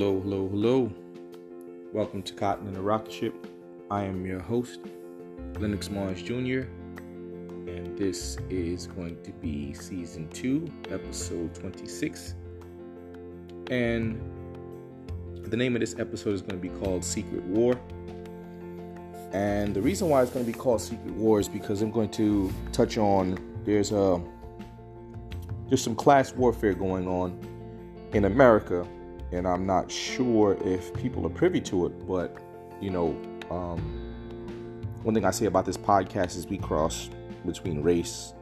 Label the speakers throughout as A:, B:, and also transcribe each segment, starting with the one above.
A: Hello, hello, hello. Welcome to Cotton in the Rocket Ship. I am your host, Lennox Mars Jr., and this is going to be season 2, episode 26. And the name of this episode is going to be called Secret War. And the reason why it's going to be called Secret War is because I'm going to touch on there's a there's some class warfare going on in America, and I'm not sure if people are privy to it, but you know, um, one thing I say about this podcast is we cross between race,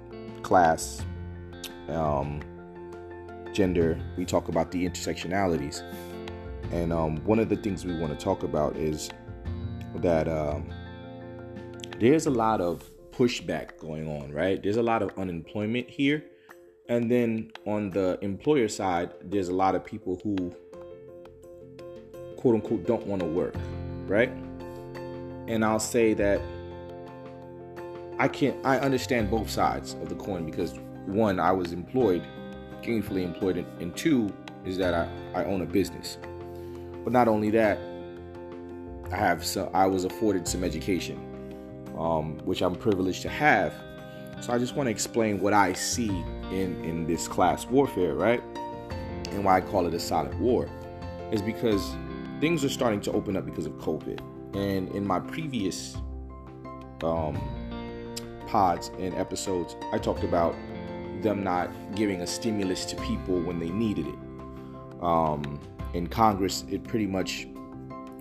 A: class, um, gender. We talk about the intersectionalities, and um, one of the things we want to talk about is that um, there's a lot of pushback going on, right? There's a lot of unemployment here and then on the employer side, there's a lot of people who, quote unquote, don't want to work, right? And I'll say that I can't, I understand both sides of the coin because one, I was employed, gainfully employed, and two is that I, I own a business. But not only that, I have so I was afforded some education, um, which I'm privileged to have. So I just want to explain what I see in in this class warfare, right? And why I call it a silent war is because things are starting to open up because of COVID. And in my previous um, pods and episodes, I talked about them not giving a stimulus to people when they needed it. Um, in Congress, it pretty much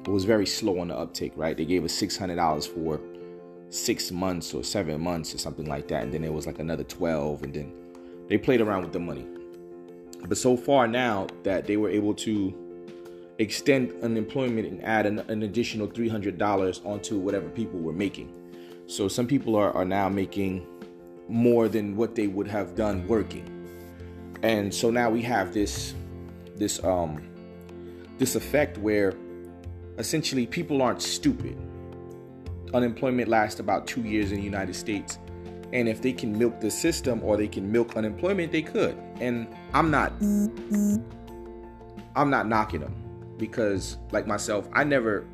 A: was very slow on the uptake, right? They gave us $600 for six months or seven months or something like that. And then it was like another 12 and then they played around with the money. But so far now that they were able to extend unemployment and add an, an additional $300 onto whatever people were making. So some people are, are now making more than what they would have done working. And so now we have this this um this effect where essentially people aren't stupid. Unemployment lasts about 2 years in the United States and if they can milk the system or they can milk unemployment, they could. And I'm not I'm not knocking them because like myself, I never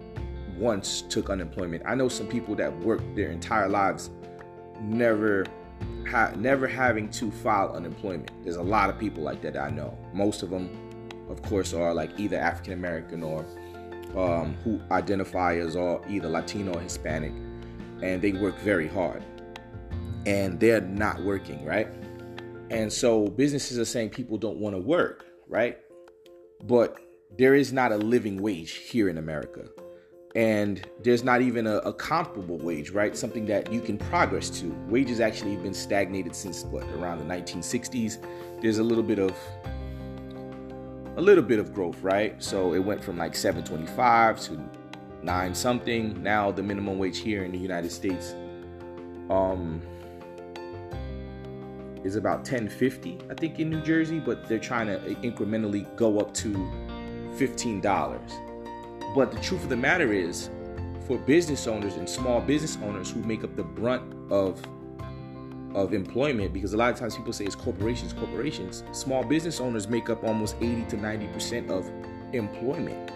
A: once took unemployment. I know some people that worked their entire lives never ha- never having to file unemployment. There's a lot of people like that, I know. Most of them of course are like either African American or um, who identify as all either Latino or Hispanic and they work very hard and they're not working, right? And so businesses are saying people don't want to work, right? But there is not a living wage here in America. And there's not even a, a, comparable wage, right? Something that you can progress to. Wages actually have been stagnated since what around the 1960s. There's a little bit of a little bit of growth, right? So it went from like 725 to nine something. Now the minimum wage here in the United States um is about 1050 I think in New Jersey, but they're trying to incrementally go up to $15. But the truth of the matter is for business owners and small business owners who make up the brunt of of employment because a lot of times people say it's corporations corporations small business owners make up almost 80 to 90% of employment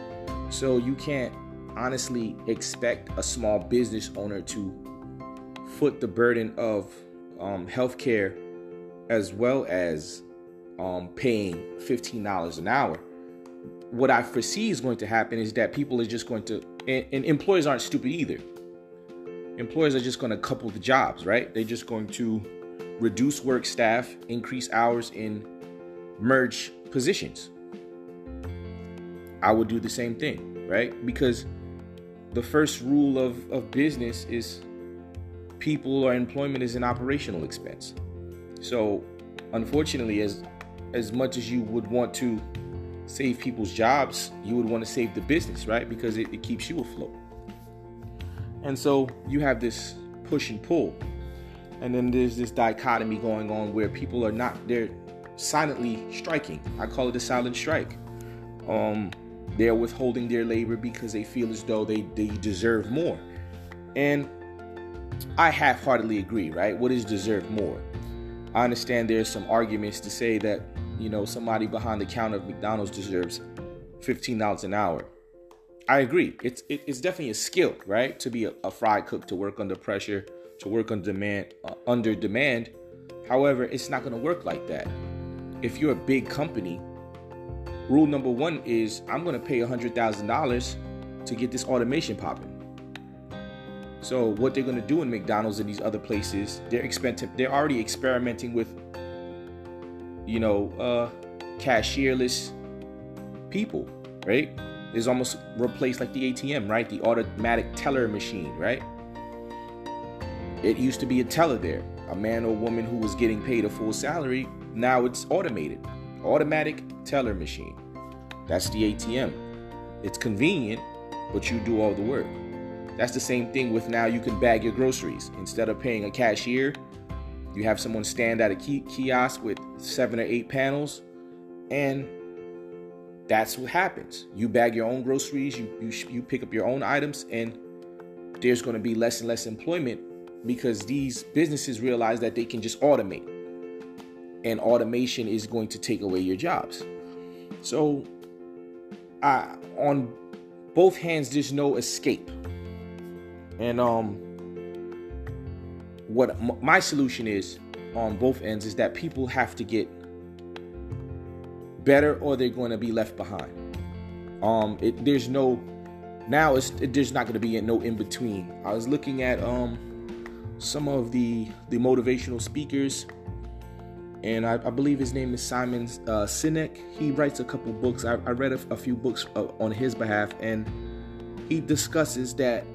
A: so you can't honestly expect a small business owner to foot the burden of um, healthcare as well as um, paying $15 an hour. What I foresee is going to happen is that people are just going to, and, and employers aren't stupid either. Employers are just going to couple the jobs, right? They're just going to reduce work staff, increase hours, and merge positions. I would do the same thing, right? Because the first rule of, of business is people or employment is an operational expense. So, unfortunately, as as much as you would want to save people's jobs, you would want to save the business, right? Because it, it keeps you afloat. And so you have this push and pull. And then there's this dichotomy going on where people are not they're silently striking. I call it a silent strike. Um, they're withholding their labor because they feel as though they, they deserve more. And I half heartedly agree, right? What is deserve more? I understand there's some arguments to say that, you know, somebody behind the counter of McDonald's deserves $15 an hour. I agree. It's it, it's definitely a skill, right? To be a, a fry cook, to work under pressure, to work on demand, uh, under demand. However, it's not going to work like that. If you're a big company, rule number one is I'm going to pay $100,000 to get this automation popping. So what they're going to do in McDonald's and these other places, they're experimenting. They're already experimenting with, you know, uh, cashierless people, right? It's almost replaced like the ATM, right? The automatic teller machine, right? It used to be a teller there, a man or woman who was getting paid a full salary. Now it's automated, automatic teller machine. That's the ATM. It's convenient, but you do all the work. That's the same thing with now you can bag your groceries. Instead of paying a cashier, you have someone stand at a kiosk with seven or eight panels, and that's what happens. You bag your own groceries, you, you, you pick up your own items, and there's going to be less and less employment because these businesses realize that they can just automate. And automation is going to take away your jobs. So, I, on both hands, there's no escape. And um, what my solution is on both ends is that people have to get better or they're going to be left behind. Um, it, there's no now it's it, there's not going to be no in between. I was looking at um some of the the motivational speakers, and I, I believe his name is Simon uh, Sinek. He writes a couple books. I, I read a, a, few books uh, on his behalf, and he discusses that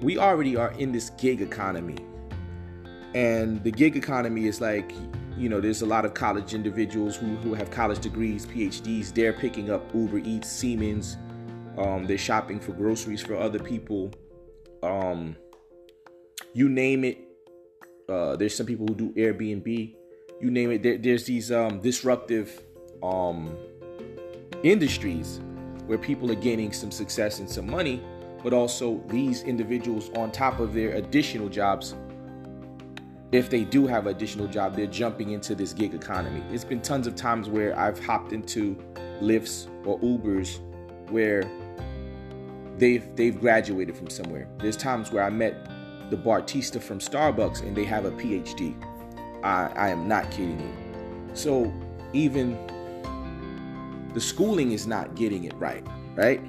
A: we already are in this gig economy, and the gig economy is like you know, there's a lot of college individuals who, who have college degrees, PhDs. They're picking up Uber Eats, Seamless. Um, they're shopping for groceries for other people. Um, you name it. Uh, there's some people who do Airbnb. You name it. There, there's these um, disruptive um, industries where people are gaining some success and some money, but also these individuals, on top of their additional jobs, if they do have additional job, they're jumping into this gig economy. It's been tons of times where I've hopped into Lyfts or Ubers where they've they've graduated from somewhere. There's times where I met the bartista from Starbucks and they have a PhD. I, I am not kidding you. So even the schooling is not getting it right, right?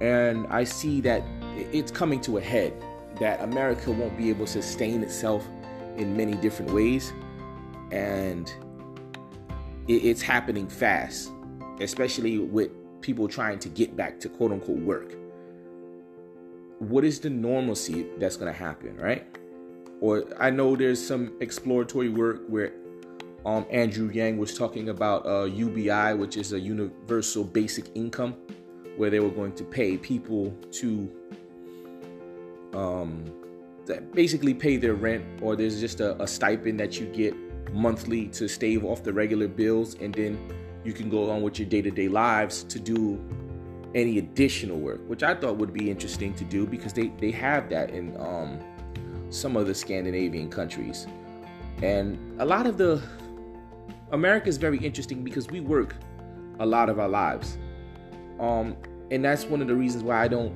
A: And I see that it's coming to a head that America won't be able to sustain itself in many different ways, and it, it's happening fast, especially with people trying to get back to quote unquote work. What is the normalcy that's going to happen, right? Or I know there's some exploratory work where um, Andrew Yang was talking about uh, UBI, which is a universal basic income, where they were going to pay people to um, that basically pay their rent, or there's just a, a stipend that you get monthly to stave off the regular bills, and then you can go on with your day to day lives to do any additional work, which I thought would be interesting to do because they, they have that in um, some of the Scandinavian countries. And a lot of the America is very interesting because we work a lot of our lives. Um, and that's one of the reasons why I don't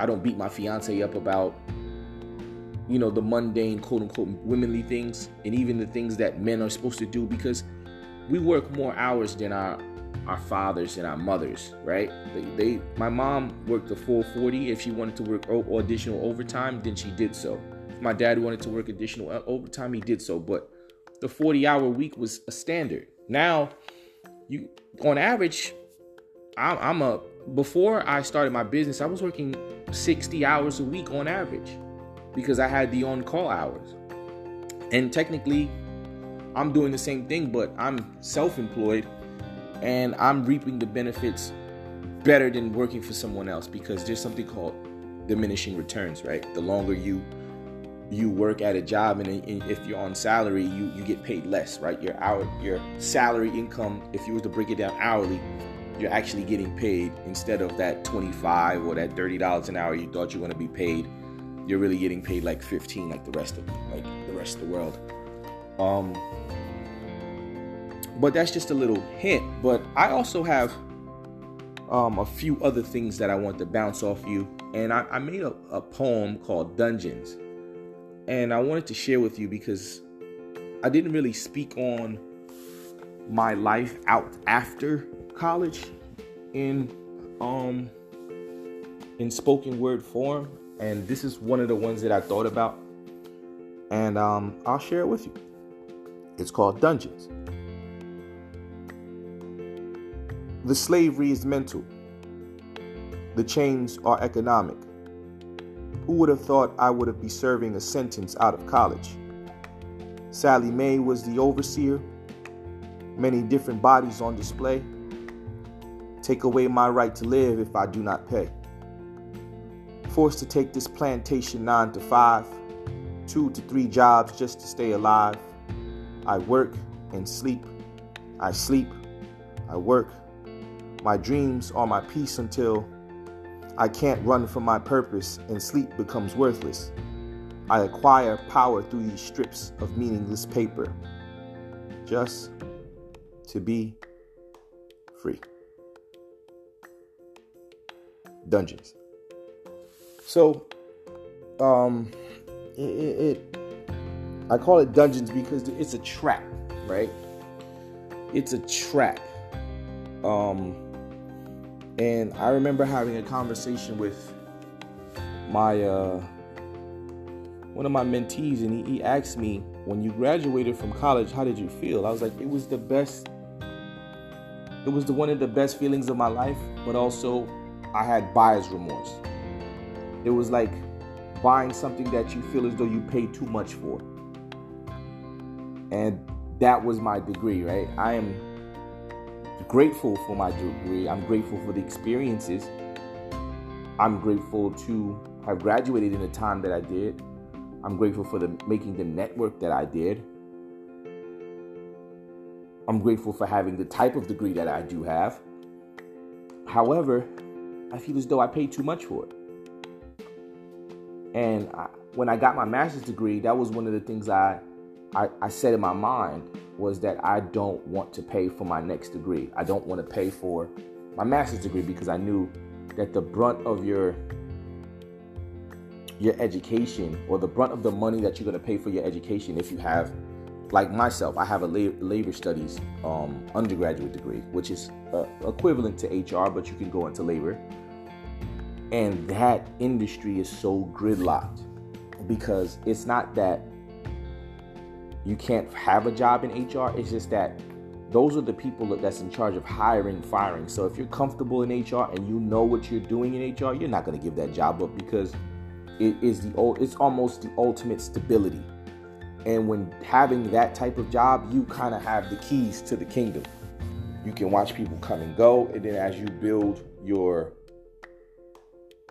A: I don't beat my fiance up about you know, the mundane, quote unquote, womanly things, and even the things that men are supposed to do because we work more hours than our our fathers and our mothers, right? They, they my mom worked a full 40. If she wanted to work o- additional overtime, then she did so. If my dad wanted to work additional uh, overtime, he did so. But the 40 hour week was a standard. Now, you on average, I'm, I'm a before I started my business, I was working 60 hours a week on average because I had the on call hours. And technically, I'm doing the same thing, but I'm self employed and I'm reaping the benefits better than working for someone else because there's something called diminishing returns, right? The longer you you work at a job and, if you're on salary, you you get paid less, right? Your hour your salary income, if you were to break it down hourly, you're actually getting paid instead of that 25 or that $30 an hour you thought you were going to be paid you're really getting paid like 15 like the rest of like the rest of the world um but that's just a little hint but i also have um, a few other things that I want to bounce off you. And I, I made a, a poem called Dungeons. And I wanted to share with you because I didn't really speak on my life out after college in um in spoken word form and this is one of the ones that I thought about and um I'll share it with you. It's called Dungeons. The slavery is mental. The chains are economic. Who would have thought I would have be serving a sentence out of college? Sallie Mae was the overseer. Many different bodies on display. Take away my right to live if I do not pay. Forced to take this plantation nine to five, two to three jobs just to stay alive. I work and sleep. I sleep. I work. My dreams are my peace until I can't run from my purpose and sleep becomes worthless. I acquire power through these strips of meaningless paper just to be free. Dungeons. So, um, it, it, I call it dungeons because it's a trap, right? It's a trap. Um, and I remember having a conversation with my uh, one of my mentees, and he, he asked me, "When you graduated from college, how did you feel?" I was like, "It was the best. It was the one of the best feelings of my life, but also I had buyer's remorse. It was like buying something that you feel as though you paid too much for, and that was my degree, right? I am." grateful for my degree. I'm grateful for the experiences. I'm grateful to have graduated in the time that I did. I'm grateful for the making the network that I did. I'm grateful for having the type of degree that I do have. However, I feel as though I paid too much for it. And I, when I got my master's degree, that was one of the things I, I, I said in my mind was that I don't want to pay for my next degree. I don't want to pay for my master's degree because I knew that the brunt of your your education or the brunt of the money that you're going to pay for your education if you have like myself i have a labor studies um, undergraduate degree which is uh, equivalent to hr but you can go into labor and that industry is so gridlocked because it's not that you can't have a job in HR. It's just that those are the people that's in charge of hiring, firing. So if you're comfortable in HR and you know what you're doing in HR, you're not going to give that job up because it is the old. It's almost the ultimate stability. And when having that type of job, you kind of have the keys to the kingdom. You can watch people come and go, and then as you build your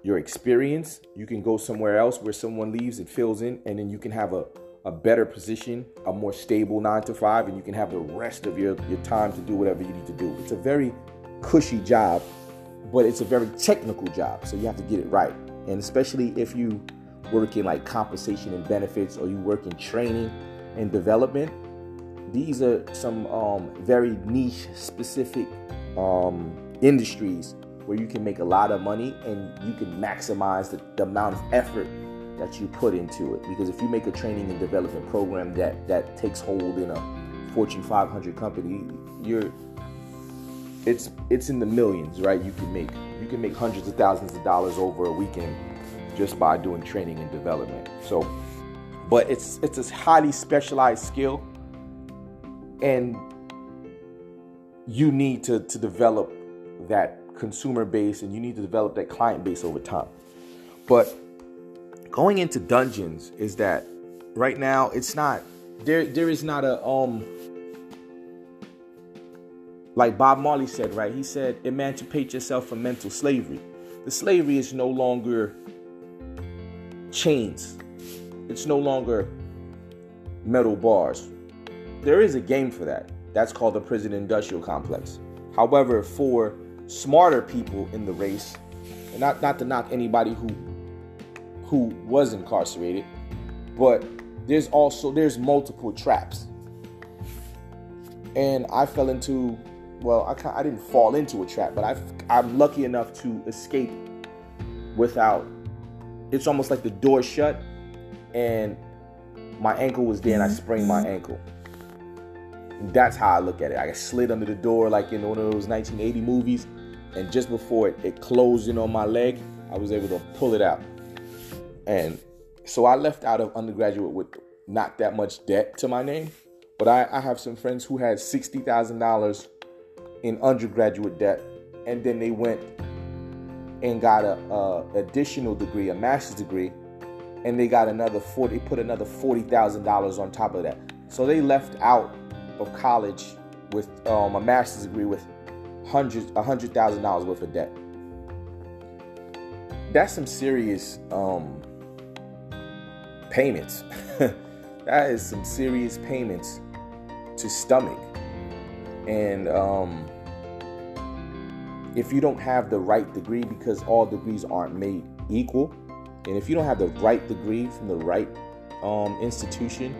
A: your experience, you can go somewhere else where someone leaves and fills in, and then you can have a a better position, a more stable nine to five, and you can have the rest of your, your time to do whatever you need to do. It's a very cushy job, but it's a very technical job, so you have to get it right. And especially if you work in like compensation and benefits or you work in training and development, these are some um, very niche specific um, industries where you can make a lot of money and you can maximize the, the amount of effort that you put into it. Because if you make a training and development program that that takes hold in a Fortune 500 company, you're it's it's in the millions, right? You can make you can make hundreds of thousands of dollars over a weekend just by doing training and development. So, but it's it's a highly specialized skill, and you need to to develop that consumer base and you need to develop that client base over time. But going into dungeons is that right now it's not there there is not a um like Bob Marley said, right? He said, emancipate yourself from mental slavery. The slavery is no longer chains. It's no longer metal bars. There is a game for that. That's called the prison industrial complex. However, for smarter people in the race, and not, not to knock anybody who who was incarcerated, but there's also there's multiple traps. And I fell into well, I I didn't fall into a trap, but I I'm lucky enough to escape without. It's almost like the door shut, and my ankle was there, and I mm-hmm. sprained my ankle. That's how I look at it. I slid under the door like in one of those 1980 movies, and just before it, it closed in on my leg, I was able to pull it out. And so I left out of undergraduate with not that much debt to my name, but I, I have some friends who had sixty thousand dollars in undergraduate debt, and then they went and got a, a, additional degree, a master's degree, and they got another forty. Put another forty thousand dollars on top of that. So they left out of college with um, a master's degree with hundreds, a hundred thousand dollars worth of debt. That's some serious um, payments. that is some serious payments to stomach. And um, if you don't have the right degree, because all degrees aren't made equal, and if you don't have the right degree from the right um, institution,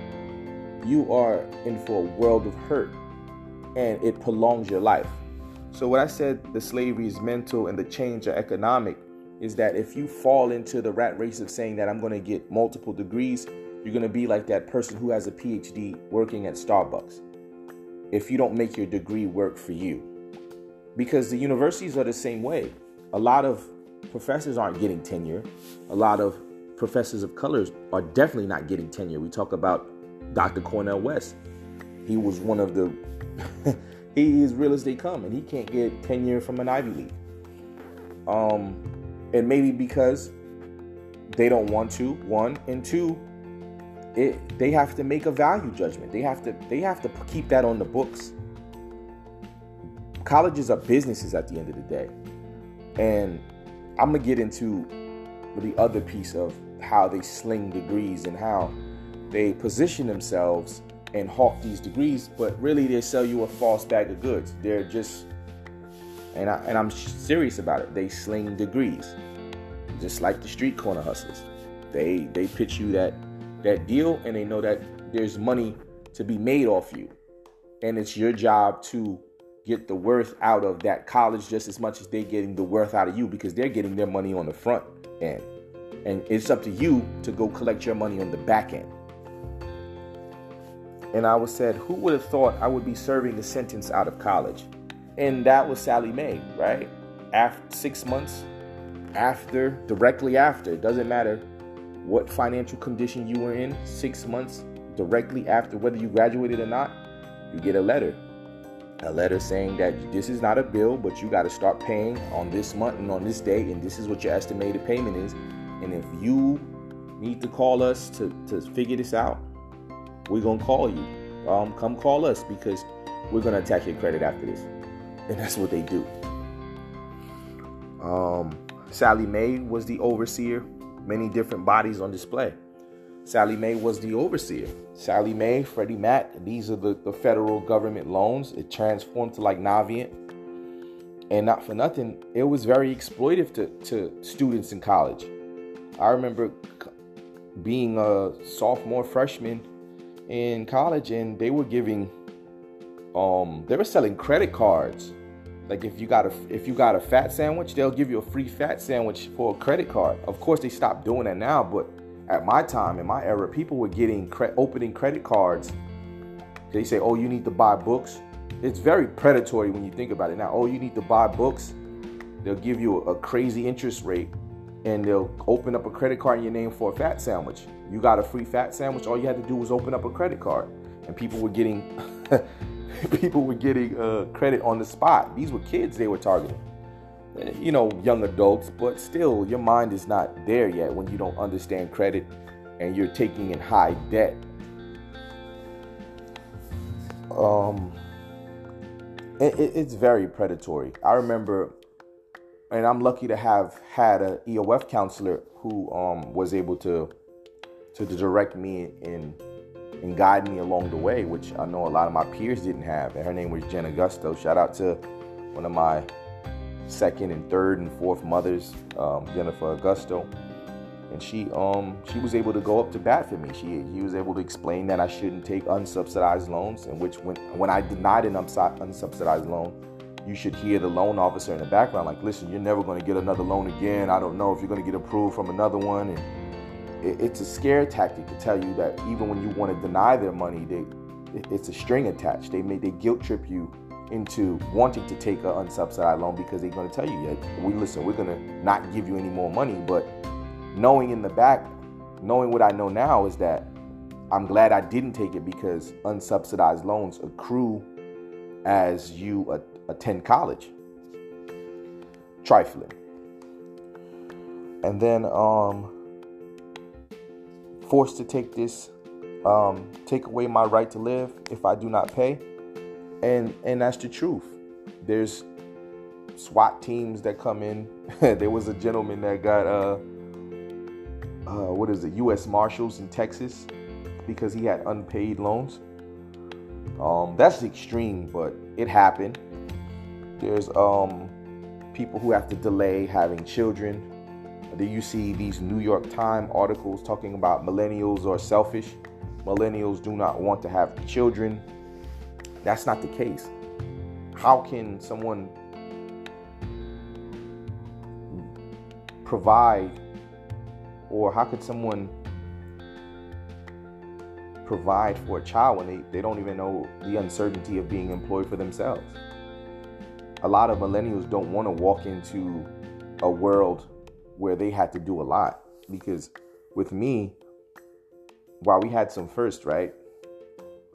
A: you are in for a world of hurt and it prolongs your life. So, what I said the slavery is mental and the change are economic is that if you fall into the rat race of saying that I'm going to get multiple degrees, you're going to be like that person who has a PhD working at Starbucks. If you don't make your degree work for you, because the universities are the same way. A lot of professors aren't getting tenure. A lot of professors of colors are definitely not getting tenure. We talk about Dr. Cornel West. He was one of the he is real as they come, and he can't get tenure from an Ivy League. Um, and maybe because they don't want to. One and two, it they have to make a value judgment. They have to they have to keep that on the books. Colleges are businesses at the end of the day, and I'm gonna get into the other piece of how they sling degrees and how they position themselves and hawk these degrees, but really they sell you a false bag of goods. They're just, and, I, and I'm serious about it. They sling degrees, just like the street corner hustlers. They they pitch you that that deal, and they know that there's money to be made off you, and it's your job to get the worth out of that college just as much as they're getting the worth out of you because they're getting their money on the front end, and it's up to you to go collect your money on the back end and I was said, who would have thought I would be serving a sentence out of college? And that was Sallie Mae, right? After six months after, directly after, it doesn't matter what financial condition you were in, six months directly after, whether you graduated or not, you get a letter. A letter saying that this is not a bill, but you got to start paying on this month and on this day, and this is what your estimated payment is. And if you need to call us to, to figure this out, we're gonna call you. Um, come call us because we're gonna attack your credit after this. And that's what they do. Um, Sallie Mae was the overseer, many different bodies on display. Sallie Mae was the overseer. Sallie Mae, Freddie Mac, these are the, the federal government loans. It transformed to like Navient. And not for nothing, it was very exploitive to, to students in college. I remember being a sophomore, freshman in college and they were giving um they were selling credit cards. Like if you got a if you got a fat sandwich they'll give you a free fat sandwich for a credit card. Of course they stopped doing that now but at my time in my era people were getting cre- opening credit cards. They say oh you need to buy books. It's very predatory when you think about it. Now oh you need to buy books. They'll give you a, a crazy interest rate and they'll open up a credit card in your name for a fat sandwich you got a free fat sandwich. All you had to do was open up a credit card, and people were getting people were getting uh, credit on the spot. These were kids they were targeting, eh, you know, young adults. But still, your mind is not there yet when you don't understand credit, and you're taking in high debt. Um, it, it's very predatory. I remember, and I'm lucky to have had a EOF counselor who um, was able to to direct me and and guide me along the way, which I know a lot of my peers didn't have. And her name was Jen Augusto. Shout out to one of my second and third and fourth mothers, um, Jennifer Augusto. And she um she was able to go up to bat for me. She he was able to explain that I shouldn't take unsubsidized loans, and which when when I denied an unsubsidized loan, you should hear the loan officer in the background like, listen, you're never going to get another loan again. I don't know if you're going to get approved from another one. And it, it's a scare tactic to tell you that even when you want to deny their money, they it's a string attached. They may they guilt trip you into wanting to take an unsubsidized loan because they're going to tell you, yeah, we listen, we're going to not give you any more money. But knowing in the back, knowing what I know now is that I'm glad I didn't take it because unsubsidized loans accrue as you attend college. Trifling. And then um forced to take this um take away my right to live if I do not pay. And and that's the truth. There's SWAT teams that come in. there was a gentleman that got uh uh what is it, US Marshals in Texas because he had unpaid loans. Um, that's extreme, but it happened. There's um, people who have to delay having children. Do you see these New York Times articles talking about millennials are selfish. Millennials do not want to have children. That's not the case. How can someone provide, or how could someone provide for a child when they, they don't even know the uncertainty of being employed for themselves. A lot of millennials don't want to walk into a world where they had to do a lot because with me, while we had some first, right?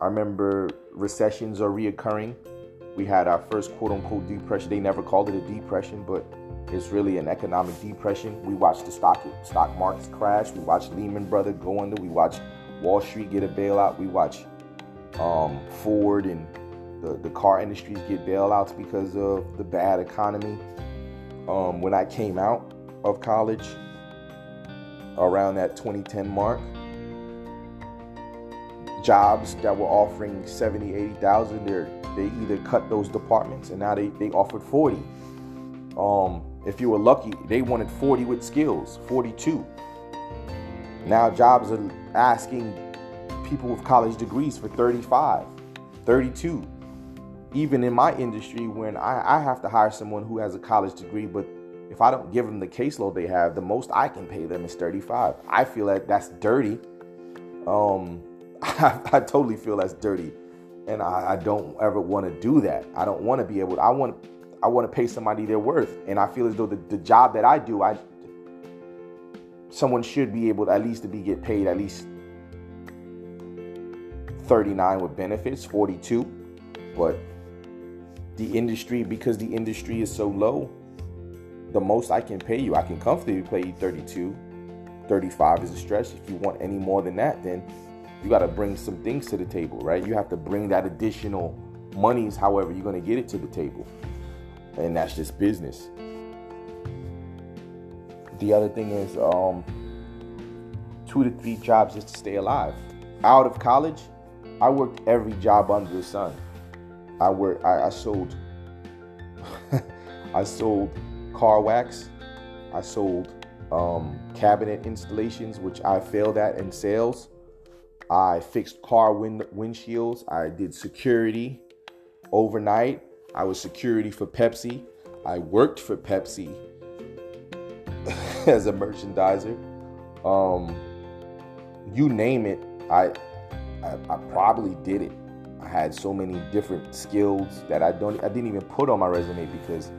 A: I remember recessions are reoccurring. We had our first quote unquote depression. They never called it a depression, but it's really an economic depression. We watched the stock stock markets crash. We watched Lehman Brothers go under. We watched Wall Street get a bailout. We watched um, Ford and the, the car industries get bailouts because of the bad economy. Um, when I came out of college around that 2010 mark, jobs that were offering 70, 80,000, they either cut those departments and now they, they offered 40. Um, if you were lucky, they wanted 40 with skills, 42. Now jobs are asking people with college degrees for 35, 32. Even in my industry, when I, I have to hire someone who has a college degree, but if I don't give them the caseload they have, the most I can pay them is 35. I feel like that's dirty. Um, I, I totally feel that's dirty. And I, I don't ever want to do that. I don't want to be able to, I want I want to pay somebody their worth. And I feel as though the, the job that I do, I someone should be able to at least to be get paid at least 39 with benefits, 42. But the industry, because the industry is so low, the most I can pay you, I can comfortably pay you 32. 35 is a stretch. If you want any more than that, then you got to bring some things to the table, right? You have to bring that additional monies, however, you're going to get it to the table. And that's just business. The other thing is um, two to three jobs just to stay alive. Out of college, I worked every job under the sun. I worked. I, I sold. I sold car wax. I sold um, cabinet installations, which I failed at in sales. I fixed car wind, windshields. I did security overnight. I was security for Pepsi. I worked for Pepsi as a merchandiser. Um, you name it, I, I, I probably did it. I had so many different skills that I don't I didn't even put on my resume because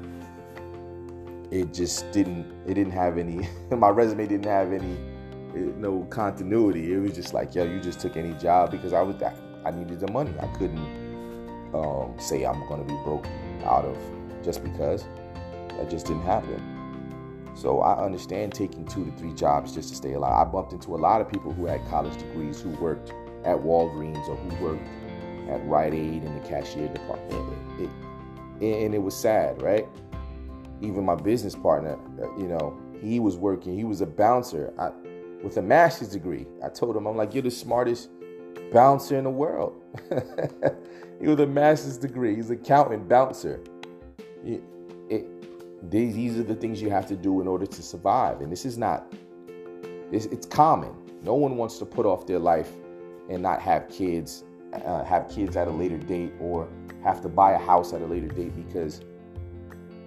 A: it just didn't it didn't have any my resume didn't have any eh, no continuity. It was just like, yo, you just took any job because I was I, I needed the money. I couldn't um, say I'm gonna be broke out of just because that just didn't happen. So I understand taking two to three jobs just to stay alive. I bumped into a lot of people who had college degrees who worked at Walgreens or who worked at Rite Aid in the cashier department. It, it, and it was sad, right? Even my business partner, uh, you know, he was working. He was a bouncer I, with a master's degree. I told him, I'm like, you're the smartest bouncer in the world. he was a master's degree. He's an accountant bouncer. It, it, these, these are the things you have to do in order to survive. And this is not, it's, it's common. No one wants to put off their life and not have kids, uh, have kids at a later date or have to buy a house at a later date because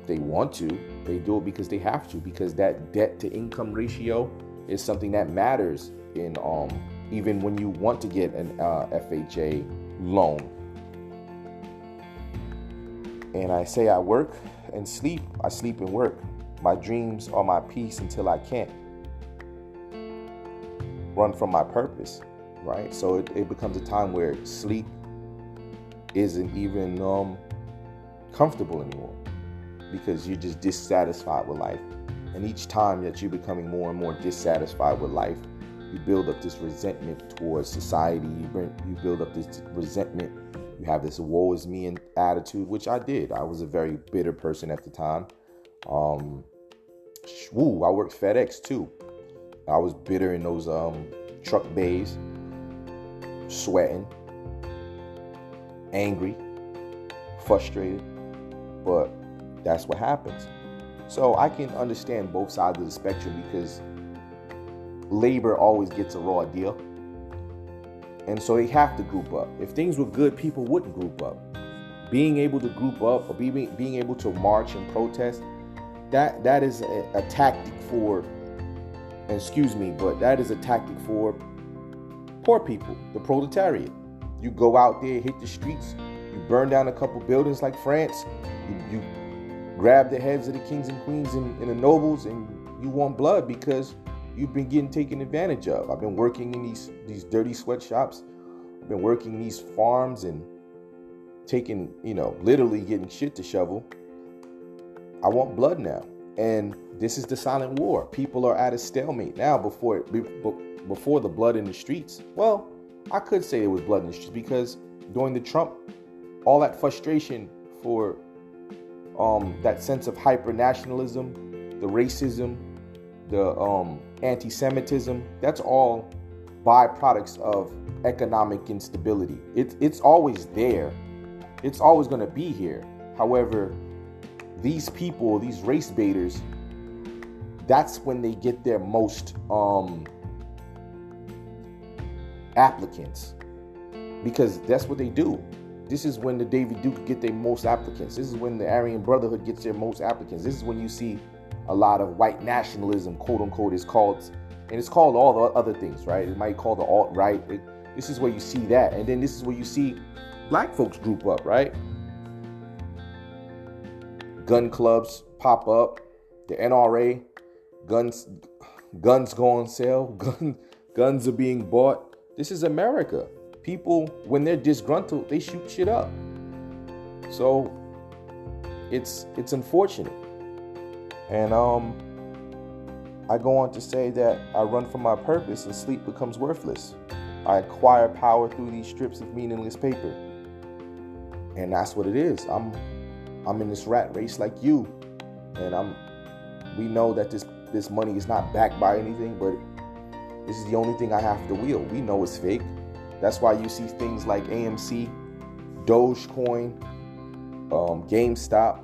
A: they want to. They do it because they have to, because that debt to income ratio is something that matters in um even when you want to get an uh, FHA loan. And I say I work and sleep. I sleep and work. My dreams are my peace until I can't run from my purpose, right? So it, it becomes a time where sleep isn't even um, comfortable anymore because you're just dissatisfied with life. And each time that you're becoming more and more dissatisfied with life, you build up this resentment towards society. You, bring, you build up this resentment. You have this woe is me attitude, which I did. I was a very bitter person at the time. Um, woo, I worked FedEx too. I was bitter in those um, truck bays, sweating, angry, frustrated. But that's what happens. So I can understand both sides of the spectrum because labor always gets a raw deal. And so they have to group up. If things were good, people wouldn't group up. Being able to group up or being, being able to march and protest, that that is a, a tactic for excuse me, but that is a tactic for poor people, the proletariat. You go out there, hit the streets, you burn down a couple buildings like France, you, you grab the heads of the kings and queens and, and the nobles, and you want blood because you've been getting taken advantage of. I've been working in these these dirty sweatshops. I've been working in these farms and taking, you know, literally getting shit to shovel. I want blood now. And this is the silent war. People are at a stalemate now before before the blood in the streets. Well, I could say it was blood in the streets because during the Trump, all that frustration for um, that sense of hyper nationalism, the racism, the um, anti Semitism, that's all byproducts of economic instability. It, it's always there, it's always going to be here. However, these people, these race baiters, that's when they get their most um, applicants because that's what they do. This is when the David Duke get their most applicants. This is when the Aryan Brotherhood gets their most applicants. This is when you see a lot of white nationalism, quote unquote, is called, and it's called all the other things, right? It might call the alt right. This is where you see that, and then this is where you see black folks group up, right? Gun clubs pop up, the NRA, guns, guns go on sale, gun, guns are being bought. This is America. People, when they're disgruntled, they shoot shit up. So it's it's unfortunate. And um, I go on to say that I run from my purpose and sleep becomes worthless. I acquire power through these strips of meaningless paper. And that's what it is. I'm I'm in this rat race like you. And I'm we know that this this money is not backed by anything, but this is the only thing I have to wield. We know it's fake. That's why you see things like AMC, Dogecoin, um, GameStop,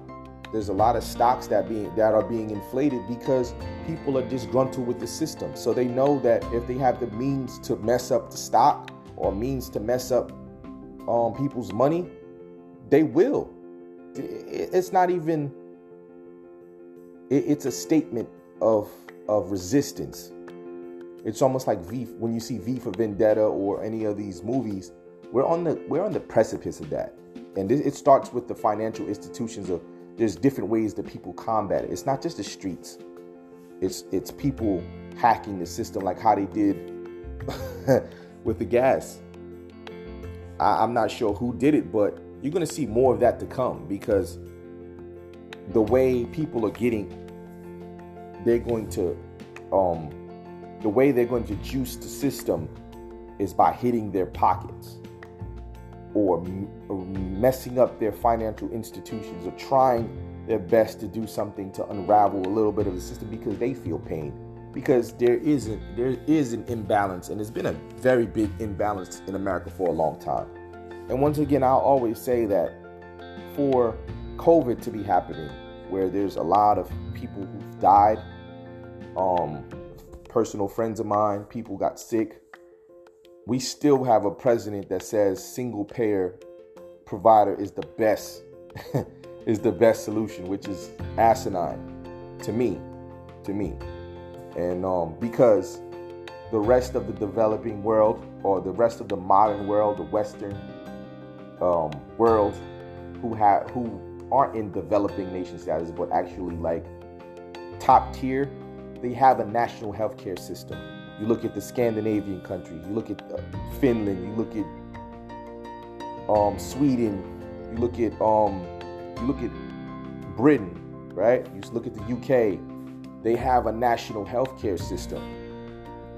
A: there's a lot of stocks that being that are being inflated because people are disgruntled with the system. So they know that if they have the means to mess up the stock or means to mess up um, people's money, they will. It's not even. It's a statement of of resistance. It's almost like V when you see V for Vendetta or any of these movies. We're on the we're on the precipice of that, and it starts with the financial institutions of there's different ways that people combat it. It's not just the streets. It's it's people hacking the system like how they did with the gas. I, I'm not sure who did it, but you're gonna see more of that to come because the way people are getting, they're going to, um, the way they're going to juice the system is by hitting their pockets or, messing up their financial institutions or trying their best to do something to unravel a little bit of the system because they feel pain because there isn't there is an imbalance and it's been a very big imbalance in America for a long time. And once again, I'll always say that for COVID to be happening, where there's a lot of people who've died, um, personal friends of mine, people got sick, we still have a president that says single payer provider is the best is the best solution, which is asinine to me, to me. And um, because the rest of the developing world or the rest of the modern world, the Western um, world, who have who aren't in developing nation status, but actually like top tier, they have a national healthcare system. You look at the Scandinavian countries, you look at uh, Finland, you look at um, Sweden, you look at um, you look at Britain, right? You look at the UK, they have a national healthcare system.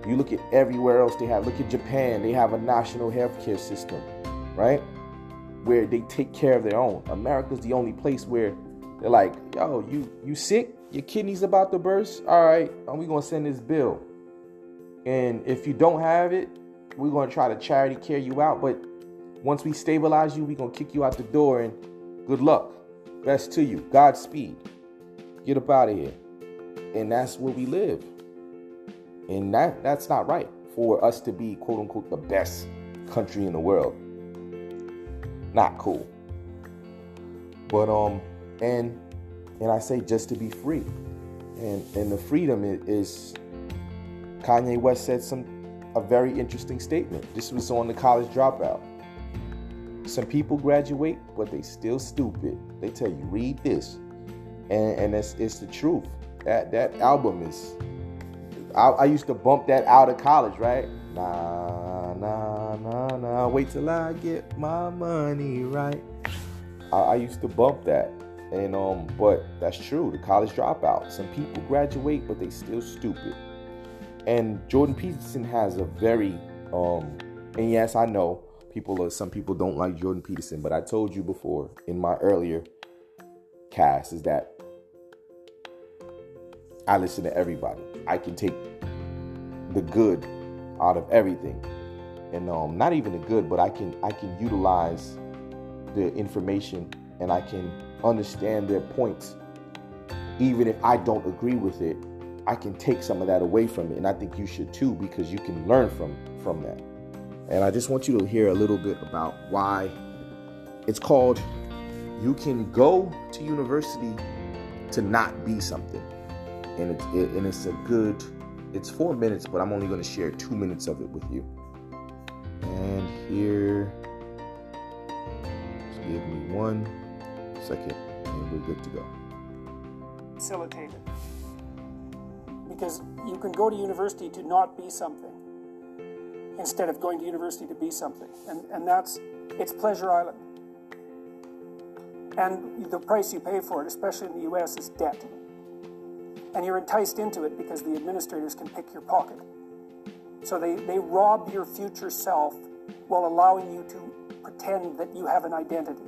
A: You look at everywhere else they have. Look at Japan, they have a national healthcare system, right? Where they take care of their own. America's the only place where they're like, yo, you you sick? Your kidney's about to burst? All right, and we gonna send this bill. And if you don't have it, we're gonna try to charity care you out. But once we stabilize you, we're gonna kick you out the door and good luck. Best to you. Godspeed. Get up out of here. And that's where we live. And that that's not right for us to be quote unquote the best country in the world. Not cool. But um and and I say just to be free. And and the freedom is Kanye West said some a very interesting statement. This was on the college dropout. Some people graduate, but they still stupid. They tell you, read this. And, and it's, it's the truth. That that album is I, I used to bump that out of college, right? Nah, nah, nah, nah. Wait till I get my money right. I, I used to bump that. And um, but that's true. The college dropout. Some people graduate, but they still stupid. And Jordan Peterson has a very um, and yes, I know people are some people don't like Jordan Peterson, but I told you before in my earlier cast is that I listen to everybody. I can take the good out of everything. And um, not even the good, but I can I can utilize the information and I can understand their points. Even if I don't agree with it, I can take some of that away from it. And I think you should too, because you can learn from from that. And I just want you to hear a little bit about why it's called You Can Go to University to Not Be Something. And it's, it, and it's a good, it's four minutes, but I'm only going to share two minutes of it with you. And here, give me one second and we're good to go.
B: Facilitated. Because you can go to university to not be something instead of going to university to be something. And, and that's, it's Pleasure Island. And the price you pay for it, especially in the US, is debt. And you're enticed into it because the administrators can pick your pocket. So they, they rob your future self while allowing you to pretend that you have an identity.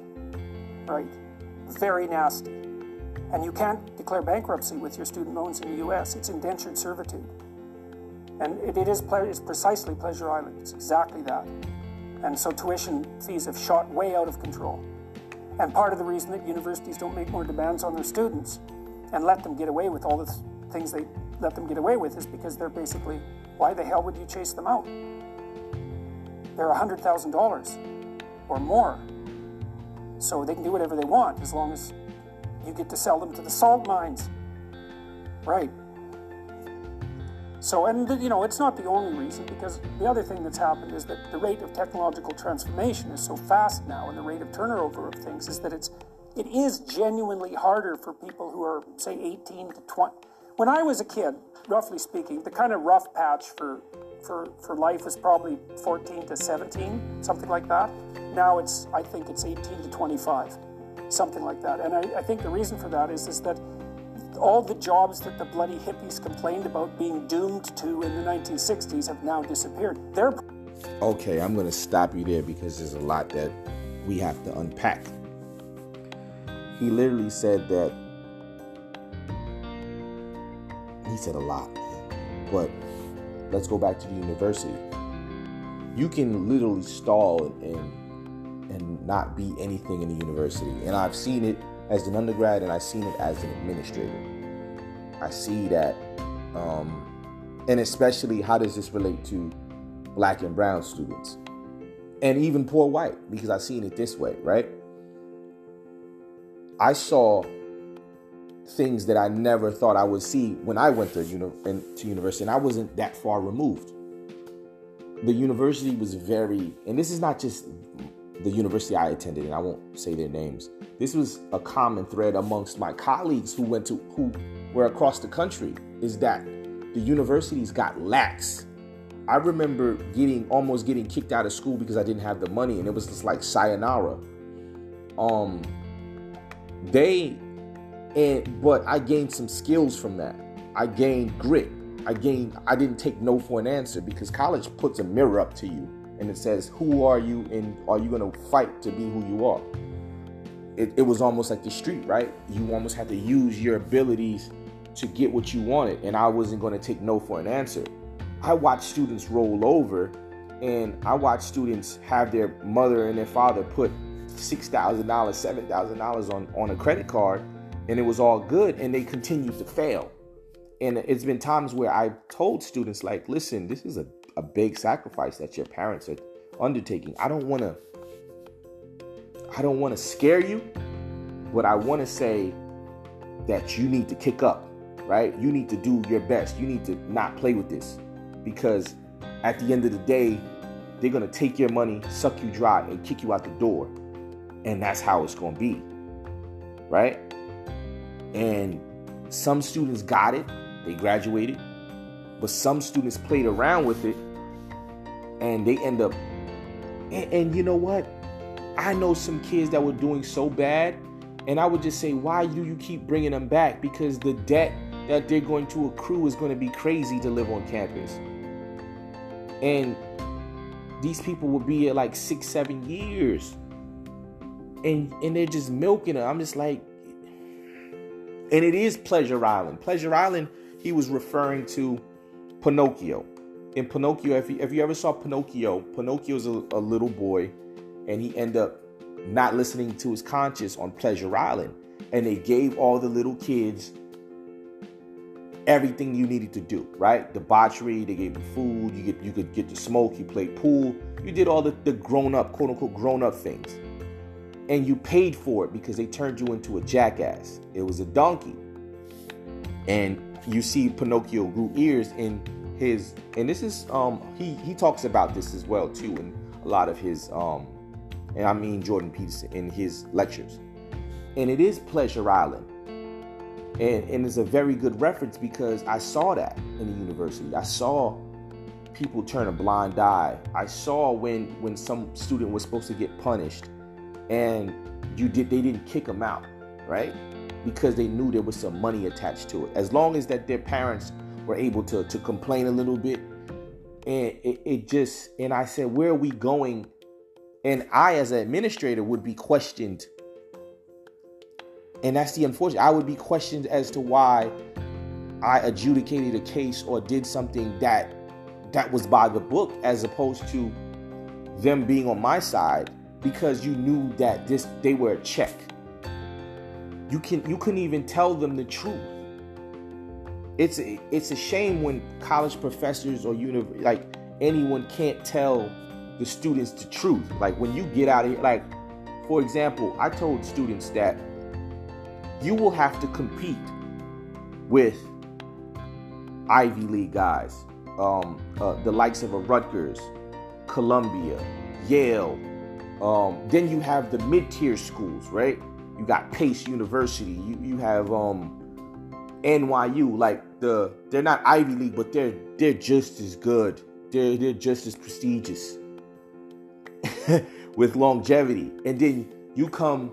B: Right? Very nasty. And you can't declare bankruptcy with your student loans in the US. It's indentured servitude. And it, it is it's precisely Pleasure Island. It's exactly that. And so tuition fees have shot way out of control. And part of the reason that universities don't make more demands on their students and let them get away with all the th- things they let them get away with is because they're basically, why the hell would you chase them out? They're $100,000 or more. So they can do whatever they want as long as you get to sell them to the salt mines. Right. So, and you know, it's not the only reason because the other thing that's happened is that the rate of technological transformation is so fast now, and the rate of turnover of things is that it's it is genuinely harder for people who are say 18 to 20. When I was a kid, roughly speaking, the kind of rough patch for for for life was probably 14 to 17, something like that. Now it's I think it's 18 to 25, something like that. And I, I think the reason for that is is that all the jobs that the bloody hippies complained about being doomed to in the 1960s have now disappeared. They're
A: Okay, I'm going to stop you there because there's a lot that we have to unpack. He literally said that he said a lot, but let's go back to the university. You can literally stall and and not be anything in the university, and I've seen it as an undergrad and I've seen it as an administrator. I see that, um, and especially how does this relate to black and brown students, and even poor white because I've seen it this way, right? I saw things that I never thought I would see when I went to, uni- to university, and I wasn't that far removed. The university was very, and this is not just the university I attended, and I won't say their names. This was a common thread amongst my colleagues who went to who were across the country. Is that the universities got lax. I remember getting almost getting kicked out of school because I didn't have the money, and it was just like sayonara. Um, they and but I gained some skills from that. I gained grit. I gained I didn't take no for an answer because college puts a mirror up to you and it says, Who are you and are you gonna fight to be who you are? It, it was almost like the street, right? You almost had to use your abilities to get what you wanted, and I wasn't gonna take no for an answer. I watched students roll over and I watched students have their mother and their father put six thousand dollars, seven thousand dollars on on a credit card and it was all good and they continued to fail. And it's been times where i've told students like listen this is a, a big sacrifice that your parents are undertaking. I don't want to i don't want to scare you but i want to say that you need to kick up right? You need to do your best. You need to not play with this because at the end of the day they're going to take your money suck you dry and kick you out the door. And that's how it's going to be right and some students got it, they graduated, but some students played around with it and they end up. And, and, you know what? I know some kids that were doing so bad, and I would just say, why do you keep bringing them back? Because the debt that they're going to accrue is going to be crazy to live on campus. And these people will be at like six, seven years. And and they're just milking it. I'm just like, and it is Pleasure Island. Pleasure Island, he was referring to Pinocchio. In Pinocchio, if you, if you ever saw Pinocchio, Pinocchio's a, a little boy, and he ended up not listening to his conscience on Pleasure Island. And they gave all the little kids everything you needed to do, right? Debauchery, they gave you food, you get you could get to smoke, you played pool, you did all the, the grown-up, quote unquote, grown-up things and you paid for it because they turned you into a jackass. It was a donkey. And you see Pinocchio grew ears in his and this is um he he talks about this as well too in a lot of his um and I mean Jordan Peterson in his lectures. And it is Pleasure Island. And, and it's a very good reference because I saw that in the university. I saw people turn a blind eye. I saw when when some student was supposed to get punished and you did they didn't kick them out, right? Because they knew there was some money attached to it. As long as that their parents were able to to complain a little bit, and it, it just and I said, where are we going? And I, as an administrator, would be questioned. And that's the unfortunate. I would be questioned as to why I adjudicated a case or did something that that was by the book, as opposed to them being on my side because you knew that this they were a check. You can you couldn't even tell them the truth. It's a, it's a shame when college professors or univ- like anyone can't tell the students the truth. Like when you get out of here, like for example, I told students that you will have to compete with Ivy League guys, um, uh, the likes of a Rutgers, Columbia, Yale, um, then you have the mid-tier schools, right? You got Pace University. You you have um, NYU. Like the they're not Ivy League, but they're they're just as good. They're they're just as prestigious with longevity. And then you come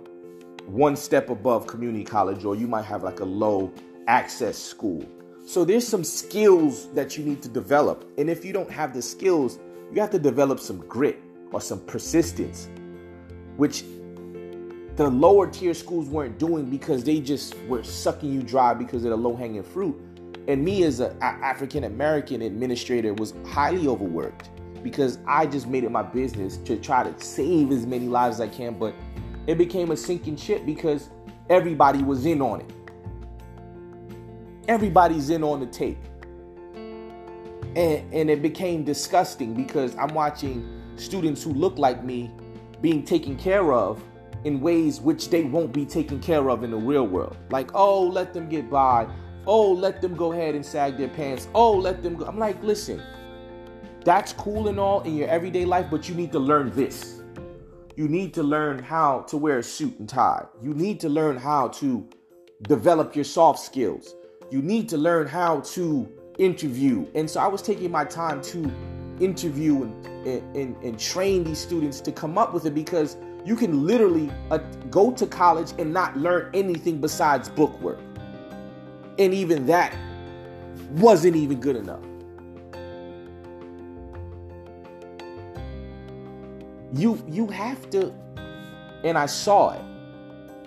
A: one step above community college, or you might have like a low access school. So there's some skills that you need to develop. And if you don't have the skills, you have to develop some grit or some persistence, which the lower tier schools weren't doing because they just were sucking you dry because of the low hanging fruit. And me as an African American administrator was highly overworked because I just made it my business to try to save as many lives as I can, but it became a sinking ship because everybody was in on it. Everybody's in on the tape. And, and it became disgusting because I'm watching students who look like me being taken care of in ways which they won't be taken care of in the real world. Like, oh, let them get by. Oh, let them go ahead and sag their pants. Oh, let them go. I'm like, listen, that's cool and all in your everyday life, but you need to learn this. You need to learn how to wear a suit and tie. You need to learn how to develop your soft skills. You need to learn how to interview. And so I was taking my time to interview and, and, and, train these students to come up with it because you can literally uh, go to college and not learn anything besides book work. And even that wasn't even good enough. You you have to and I saw it.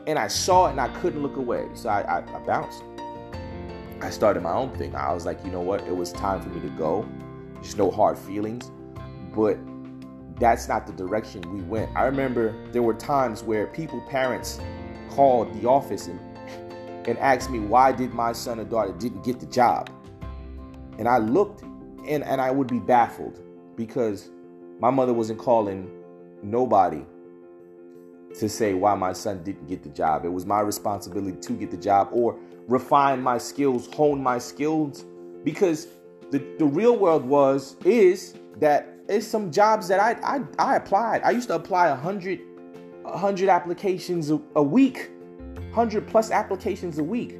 A: And I saw it and I couldn't look away. So I, I, I bounced. I started my own thing. I was like, you know what? It was time for me to go. No hard feelings. But that's not the direction we went. I remember there were times where people, parents, called the office and and asked me why did my son or daughter didn't get the job. And I looked and, and I would be baffled because my mother wasn't calling nobody to say why my son didn't get the job. It was my responsibility to get the job or refine my skills, hone my skills because the, the real world was is that it's some jobs that I, I I applied. I used to apply 100 100 applications a, a week. 100 plus applications a week.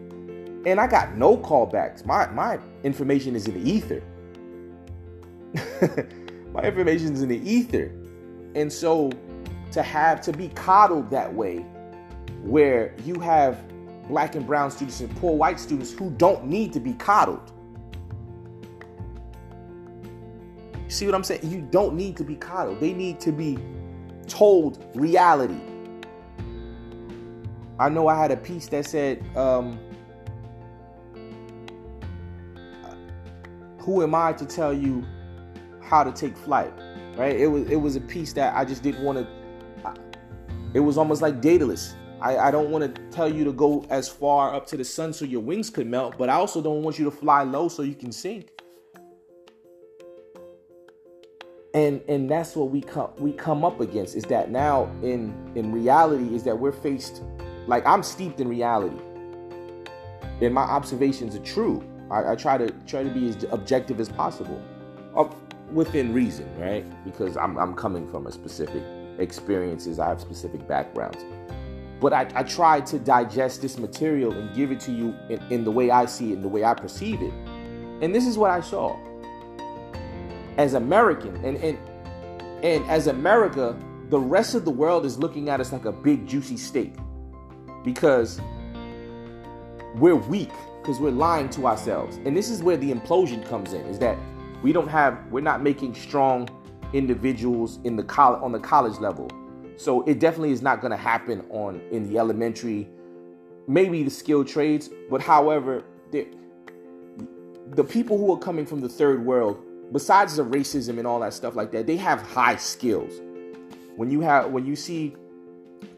A: And I got no callbacks. My my information is in the ether. my information is in the ether. And so to have to be coddled that way, where you have black and brown students and poor white students who don't need to be coddled. See what I'm saying? You don't need to be coddled. They need to be told reality. I know I had a piece that said, um, "Who am I to tell you how to take flight?" Right? It was it was a piece that I just didn't want to. It was almost like Daedalus. I, I don't want to tell you to go as far up to the sun so your wings could melt, but I also don't want you to fly low so you can sink. And and that's what we come we come up against is that now in in reality is that we're faced like I'm steeped in reality. And my observations are true. I, I try to try to be as objective as possible. Up within reason, right? Because I'm I'm coming from a specific experiences, I have specific backgrounds. But I, I try to digest this material and give it to you in, in the way I see it, in the way I perceive it. And this is what I saw. As American, and, and and as America, the rest of the world is looking at us like a big juicy steak. Because we're weak because we're lying to ourselves. And this is where the implosion comes in is that we don't have we're not making strong individuals in the college on the college level. So it definitely is not going to happen on in the elementary maybe the skilled trades but however the the people who are coming from the third world besides the racism and all that stuff like that they have high skills when you have when you see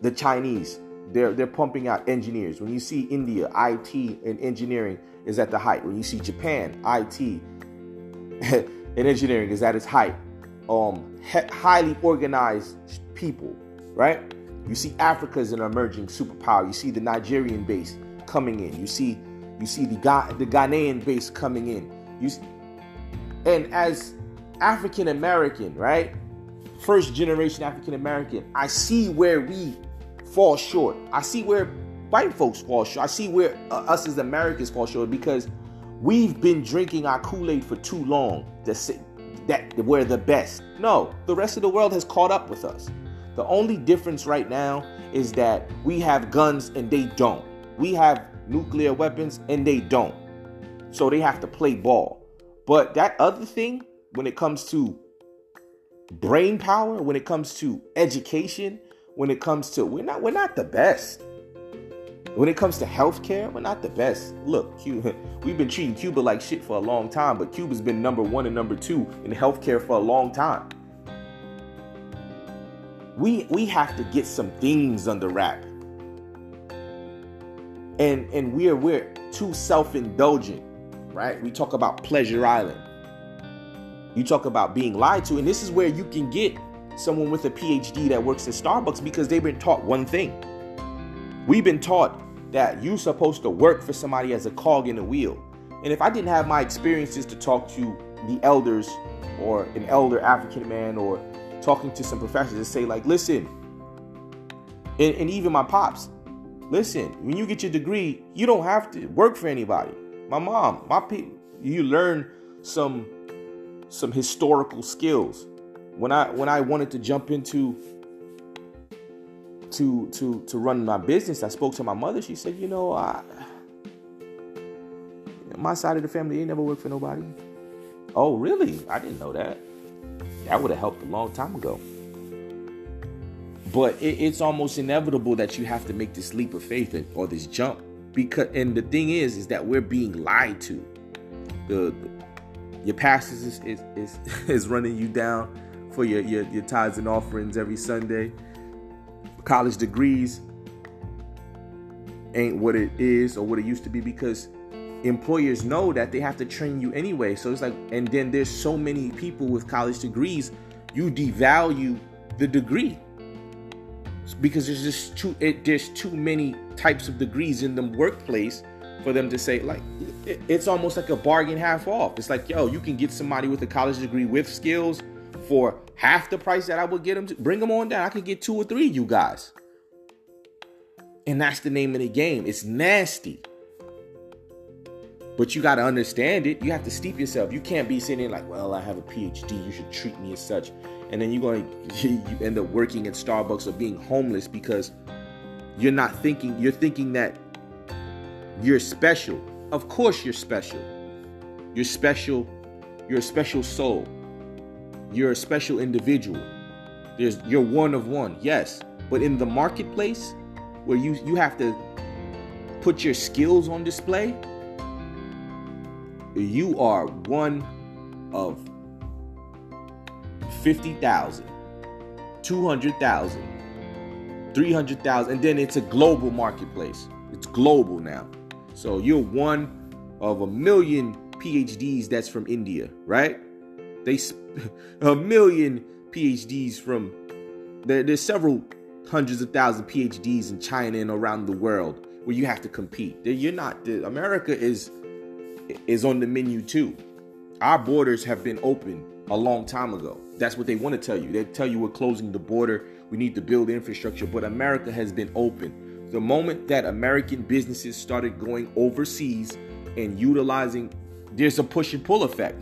A: the chinese they're they're pumping out engineers. When you see India, IT and engineering is at the height. When you see Japan, IT and engineering is at its height. Um, he- highly organized people, right? You see Africa is an emerging superpower. You see the Nigerian base coming in. You see you see the Ga- the Ghanaian base coming in. You see, and as African American, right? First generation African American, I see where we fall short. I see where white folks fall short. I see where uh, us as Americans fall short because we've been drinking our Kool-Aid for too long to that we're the best. No, the rest of the world has caught up with us. The only difference right now is that we have guns and they don't. We have nuclear weapons and they don't. So they have to play ball. But that other thing, when it comes to brain power, when it comes to education, when it comes to we're not we're not the best. When it comes to healthcare, we're not the best. Look, Cuba, we've been treating Cuba like shit for a long time, but Cuba's been number one and number two in healthcare for a long time. We we have to get some things under wrap. And and we're we're too self-indulgent, right? We talk about pleasure island. You talk about being lied to, and this is where you can get someone with a PhD that works at Starbucks because they've been taught one thing. We've been taught that you're supposed to work for somebody as a cog in the wheel. And if I didn't have my experiences to talk to the elders or an elder African man or talking to some professors to say, like, listen, and, and even my pops, listen, when you get your degree, you don't have to work for anybody. My mom, my people, you learn some some historical skills. When I when I wanted to jump into to to to run my business, I spoke to my mother. She said, "You know, I my side of the family ain't never worked for nobody." Oh, really? I didn't know that. That would have helped a long time ago. But it, it's almost inevitable that you have to make this leap of faith or this jump because. And the thing is, is that we're being lied to. The, the your pastors is, is, is, is running you down for your, your, your tithes and offerings every Sunday college degrees ain't what it is or what it used to be because employers know that they have to train you anyway. So it's like, and then there's so many people with college degrees, you devalue the degree because there's just too it, there's too many types of degrees in the workplace for them to say like it's almost like a bargain half off. It's like yo, you can get somebody with a college degree with skills for half the price that I would get them to bring them on down. I could get two or three you guys. And that's the name of the game. It's nasty. But you got to understand it. You have to steep yourself. You can't be sitting like, well, I have a PhD. You should treat me as such. And then you're going to you end up working at Starbucks or being homeless because you're not thinking, you're thinking that you're special. Of course you're special. You're special. You're a special soul. You're a special individual. There's you're one of one, yes. But in the marketplace, where you you have to put your skills on display, you are one of 50,000, 200,000, 300,000, and then it's a global marketplace. It's global now. So you're one of a million PhDs that's from India, right? They a million PhDs from there, there's several hundreds of thousands of PhDs in China and around the world where you have to compete. You're not America is is on the menu too. Our borders have been open a long time ago. That's what they want to tell you. They tell you we're closing the border. We need to build infrastructure, but America has been open. The moment that American businesses started going overseas and utilizing, there's a push and pull effect.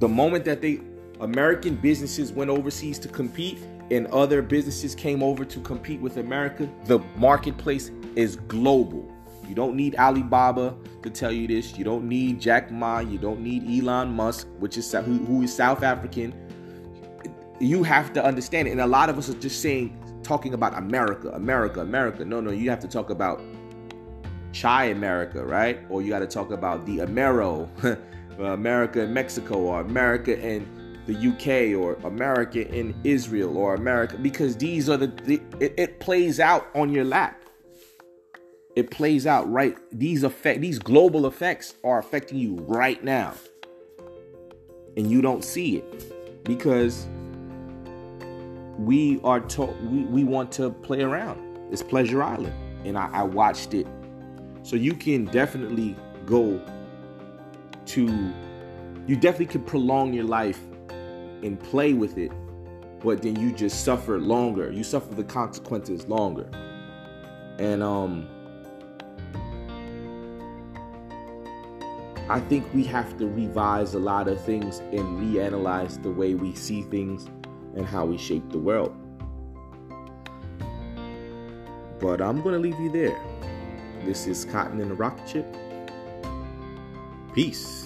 A: The moment that they American businesses went overseas to compete and other businesses came over to compete with America, the marketplace is global. You don't need Alibaba to tell you this. You don't need Jack Ma. You don't need Elon Musk, which is who, who is South African. You have to understand it. And a lot of us are just saying, talking about America, America, America. No, no, you have to talk about Chimerica, right? Or you got to talk about the Amero. America and Mexico or America in the UK or America in Israel or America because these are the, the it, it, plays out on your lap. It plays out right. These effect these global effects are affecting you right now. And you don't see it because we are told we, we want to play around. It's Pleasure Island. And I, I watched it. So you can definitely go to you definitely could prolong your life and play with it but then you just suffer longer you suffer the consequences longer and um I think we have to revise a lot of things and reanalyze the way we see things and how we shape the world. But I'm going to leave you there. This is Cotton in a Rocket Ship. Peace.